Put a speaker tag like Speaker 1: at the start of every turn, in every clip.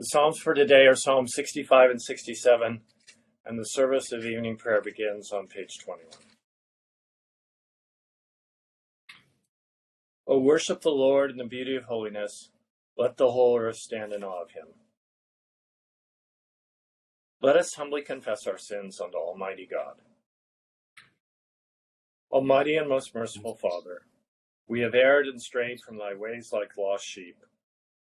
Speaker 1: The Psalms for today are Psalm 65 and 67, and the service of evening prayer begins on page 21. O worship the Lord in the beauty of holiness. Let the whole earth stand in awe of him. Let us humbly confess our sins unto Almighty God. Almighty and most merciful Father, we have erred and strayed from thy ways like lost sheep.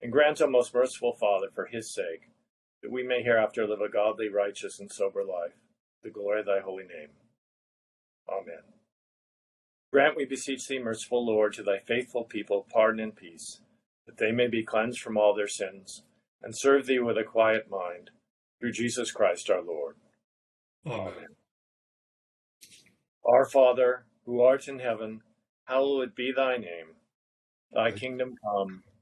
Speaker 1: And grant, O most merciful Father, for his sake, that we may hereafter live a godly, righteous, and sober life, the glory of thy holy name. Amen. Grant, we beseech thee, merciful Lord, to thy faithful people pardon and peace, that they may be cleansed from all their sins, and serve thee with a quiet mind, through Jesus Christ our Lord.
Speaker 2: Amen.
Speaker 1: Our Father, who art in heaven, hallowed be thy name. Thy kingdom come,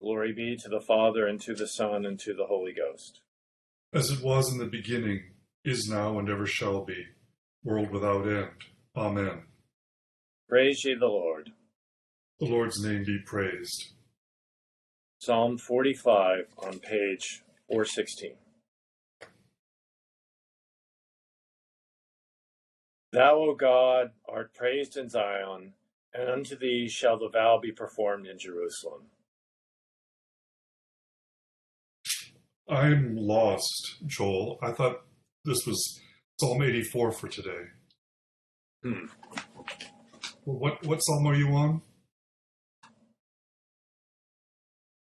Speaker 1: Glory be to the Father, and to the Son, and to the Holy Ghost.
Speaker 2: As it was in the beginning, is now, and ever shall be, world without end. Amen.
Speaker 1: Praise ye the Lord.
Speaker 2: The Lord's name be praised.
Speaker 1: Psalm 45 on page 416. Thou, O God, art praised in Zion and unto thee shall the vow be performed in Jerusalem.
Speaker 2: I'm lost, Joel. I thought this was Psalm 84 for today.
Speaker 1: Hmm.
Speaker 2: Well, What what psalm are you on?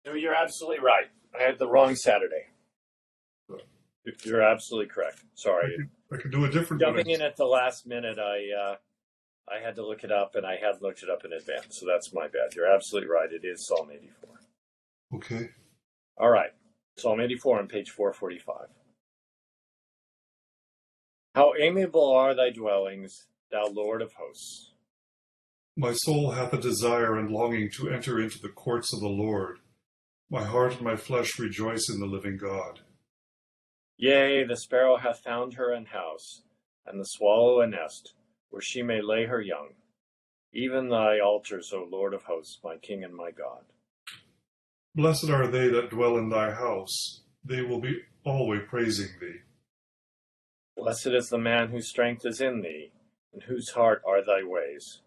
Speaker 1: No, you're absolutely right. I had the wrong Saturday. You're absolutely correct. Sorry.
Speaker 2: I could, I could do a different
Speaker 1: Jumping in at the last minute, I uh, I had to look it up, and I had looked it up in advance, so that's my bad. You're absolutely right. It is Psalm 84.
Speaker 2: Okay.
Speaker 1: All right. Psalm 84 on page 445. How amiable are thy dwellings, thou Lord of hosts!
Speaker 2: My soul hath a desire and longing to enter into the courts of the Lord. My heart and my flesh rejoice in the living God.
Speaker 1: Yea, the sparrow hath found her an house, and the swallow a nest where she may lay her young. Even thy altars, O Lord of hosts, my King and my God.
Speaker 2: Blessed are they that dwell in thy house, they will be always praising thee.
Speaker 1: Blessed is the man whose strength is in thee, and whose heart are thy ways.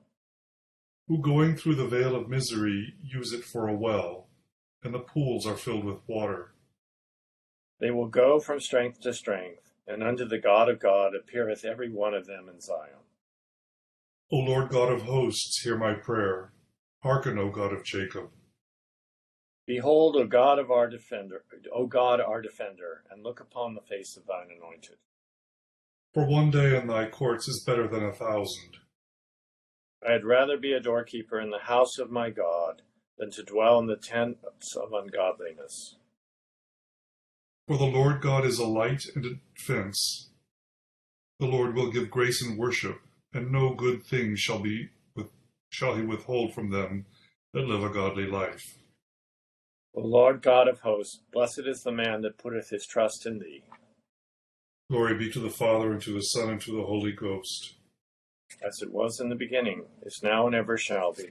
Speaker 2: Who going through the vale of misery use it for a well, and the pools are filled with water.
Speaker 1: They will go from strength to strength, and unto the God of God appeareth every one of them in Zion.
Speaker 2: O Lord God of hosts, hear my prayer. Hearken, O God of Jacob.
Speaker 1: Behold, O God of our defender, O God our defender, and look upon the face of thine anointed.
Speaker 2: For one day in thy courts is better than a thousand.
Speaker 1: I had rather be a doorkeeper in the house of my God than to dwell in the tents of ungodliness.
Speaker 2: For the Lord God is a light and a defense. The Lord will give grace and worship and no good thing shall be with, shall he withhold from them that live a godly life.
Speaker 1: O Lord God of hosts, blessed is the man that putteth his trust in thee.
Speaker 2: Glory be to the Father, and to the Son, and to the Holy Ghost.
Speaker 1: As it was in the beginning, is now, and ever shall be,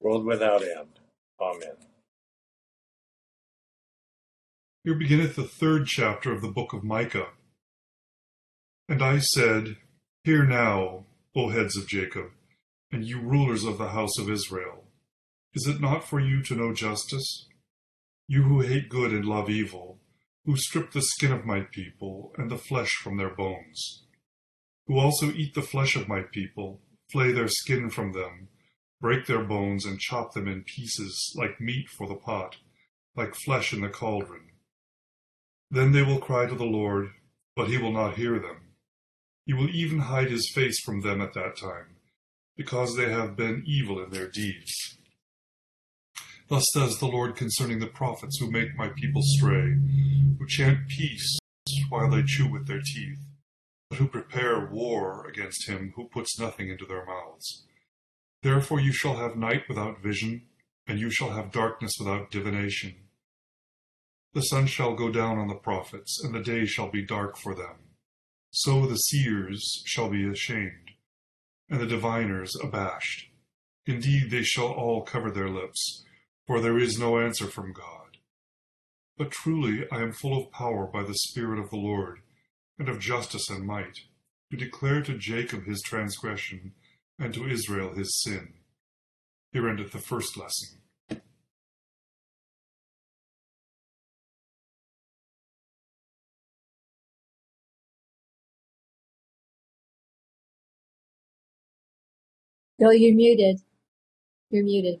Speaker 1: world without end. Amen.
Speaker 2: Here beginneth the third chapter of the book of Micah. And I said, Hear now, O heads of Jacob, and you rulers of the house of Israel. Is it not for you to know justice? You who hate good and love evil, who strip the skin of my people and the flesh from their bones, who also eat the flesh of my people, flay their skin from them, break their bones and chop them in pieces like meat for the pot, like flesh in the cauldron. Then they will cry to the Lord, but he will not hear them. He will even hide his face from them at that time, because they have been evil in their deeds. Thus says the Lord concerning the prophets who make my people stray, who chant peace while they chew with their teeth, but who prepare war against him who puts nothing into their mouths. Therefore you shall have night without vision, and you shall have darkness without divination. The sun shall go down on the prophets, and the day shall be dark for them. So the seers shall be ashamed, and the diviners abashed. Indeed, they shall all cover their lips for there is no answer from God. But truly I am full of power by the Spirit of the Lord, and of justice and might, to declare to Jacob his transgression, and to Israel his sin. Here endeth the first lesson.
Speaker 3: Bill, you're muted. You're muted.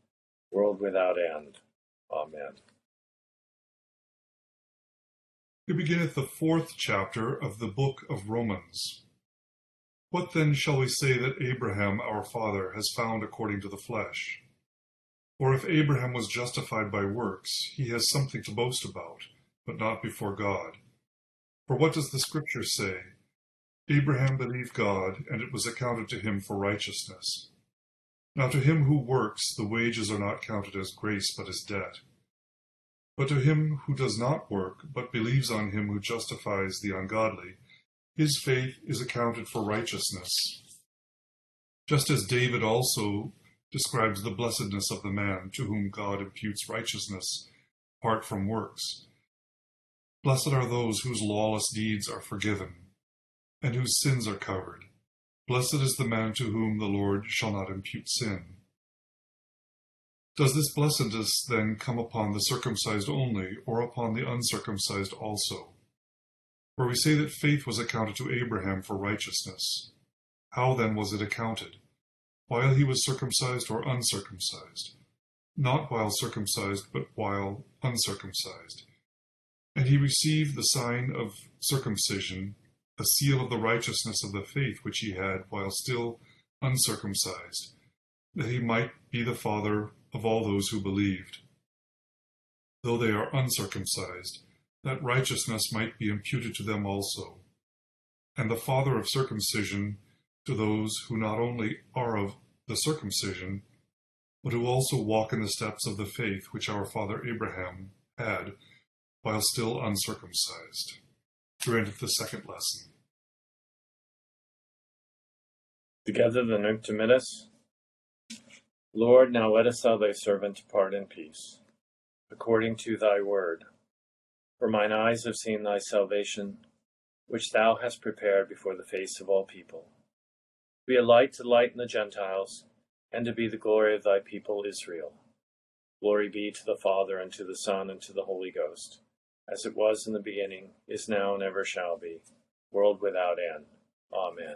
Speaker 1: world without end. Amen.
Speaker 2: Here beginneth the fourth chapter of the book of Romans. What then shall we say that Abraham our father has found according to the flesh? For if Abraham was justified by works, he has something to boast about, but not before God. For what does the Scripture say? Abraham believed God, and it was accounted to him for righteousness. Now to him who works, the wages are not counted as grace, but as debt. But to him who does not work, but believes on him who justifies the ungodly, his faith is accounted for righteousness. Just as David also describes the blessedness of the man to whom God imputes righteousness apart from works. Blessed are those whose lawless deeds are forgiven, and whose sins are covered. Blessed is the man to whom the Lord shall not impute sin. Does this blessedness then come upon the circumcised only, or upon the uncircumcised also? For we say that faith was accounted to Abraham for righteousness. How then was it accounted? While he was circumcised or uncircumcised? Not while circumcised, but while uncircumcised. And he received the sign of circumcision a seal of the righteousness of the faith which he had while still uncircumcised, that he might be the father of all those who believed. Though they are uncircumcised, that righteousness might be imputed to them also, and the father of circumcision to those who not only are of the circumcision, but who also walk in the steps of the faith which our father Abraham had while still uncircumcised. Here the second lesson.
Speaker 1: Together the Nunc Dimittis. Lord, now lettest thou thy servant depart in peace, according to thy word. For mine eyes have seen thy salvation, which thou hast prepared before the face of all people. Be a light to lighten the Gentiles, and to be the glory of thy people Israel. Glory be to the Father, and to the Son, and to the Holy Ghost, as it was in the beginning, is now, and ever shall be, world without end. Amen.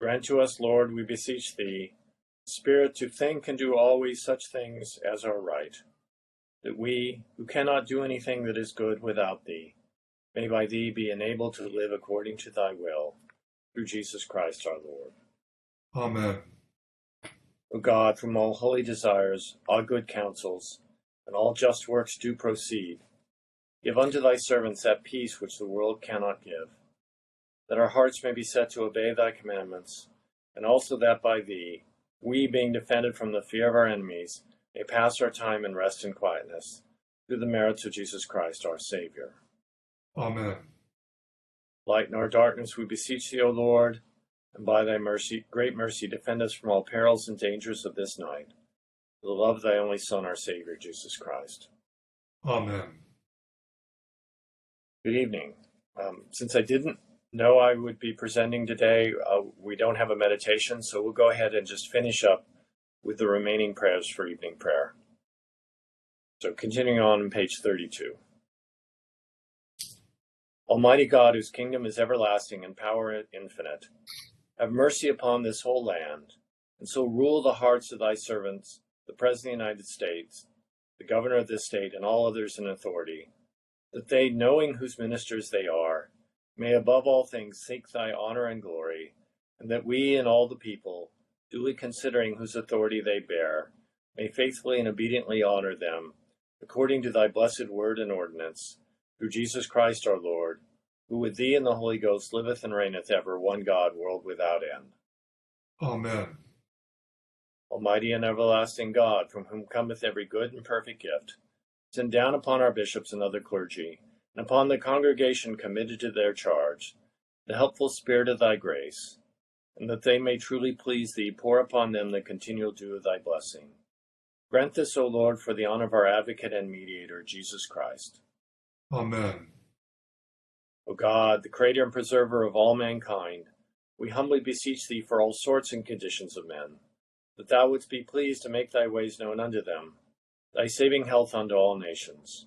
Speaker 1: Grant to us, Lord, we beseech thee, Spirit to think and do always such things as are right, that we, who cannot do anything that is good without thee, may by thee be enabled to live according to thy will, through Jesus Christ our Lord.
Speaker 2: Amen.
Speaker 1: O God, from all holy desires, all good counsels, and all just works do proceed, give unto thy servants that peace which the world cannot give, that our hearts may be set to obey thy commandments, and also that by thee, we, being defended from the fear of our enemies, may pass our time in rest and quietness, through the merits of Jesus Christ our Saviour.
Speaker 2: Amen.
Speaker 1: Lighten our darkness, we beseech thee, O Lord, and by thy mercy, great mercy, defend us from all perils and dangers of this night. For the love of thy only Son, our Savior, Jesus Christ.
Speaker 2: Amen.
Speaker 1: Good evening. Um, since I didn't know I would be presenting today, uh, we don't have a meditation, so we'll go ahead and just finish up with the remaining prayers for evening prayer. So, continuing on page 32. Almighty God, whose kingdom is everlasting and power infinite, have mercy upon this whole land, and so rule the hearts of thy servants, the President of the United States, the Governor of this state, and all others in authority, that they, knowing whose ministers they are, may above all things seek thy honor and glory, and that we and all the people, duly considering whose authority they bear, may faithfully and obediently honor them, according to thy blessed word and ordinance, through Jesus Christ our Lord, who with thee and the Holy Ghost liveth and reigneth ever, one God, world without end.
Speaker 2: Amen.
Speaker 1: Almighty and everlasting God, from whom cometh every good and perfect gift, send down upon our bishops and other clergy, and upon the congregation committed to their charge, the helpful spirit of thy grace, and that they may truly please thee, pour upon them the continual dew of thy blessing. Grant this, O Lord, for the honor of our advocate and mediator, Jesus Christ.
Speaker 2: Amen.
Speaker 1: O God, the creator and preserver of all mankind, we humbly beseech thee for all sorts and conditions of men, that thou wouldst be pleased to make thy ways known unto them, thy saving health unto all nations.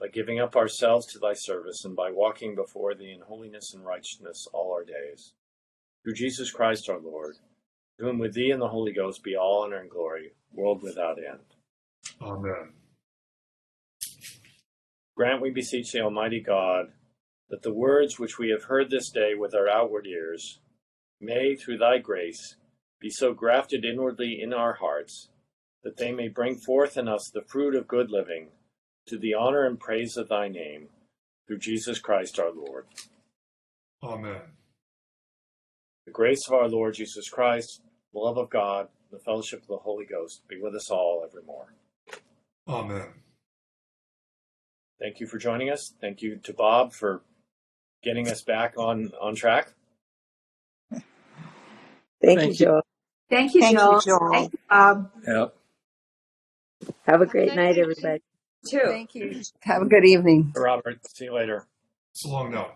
Speaker 1: by giving up ourselves to thy service and by walking before thee in holiness and righteousness all our days. Through Jesus Christ our Lord, to whom with thee and the Holy Ghost be all honor and glory, world without end.
Speaker 2: Amen.
Speaker 1: Grant, we beseech thee, Almighty God, that the words which we have heard this day with our outward ears may, through thy grace, be so grafted inwardly in our hearts that they may bring forth in us the fruit of good living to the honor and praise of thy name, through Jesus Christ our Lord.
Speaker 2: Amen.
Speaker 1: The grace of our Lord Jesus Christ, the love of God, and the fellowship of the Holy Ghost be with us all evermore.
Speaker 2: Amen.
Speaker 1: Thank you for joining us. Thank you to Bob for getting us back on, on track.
Speaker 4: Thank,
Speaker 5: Thank
Speaker 4: you,
Speaker 5: you.
Speaker 4: Joel.
Speaker 6: Thank you,
Speaker 5: Thank you,
Speaker 6: Joel.
Speaker 5: Joel.
Speaker 6: Thank you, Bob.
Speaker 1: Yep.
Speaker 4: Have a great night, everybody.
Speaker 6: Too.
Speaker 5: Thank you. Have a good evening.
Speaker 1: Robert, see you later.
Speaker 2: It's a long now.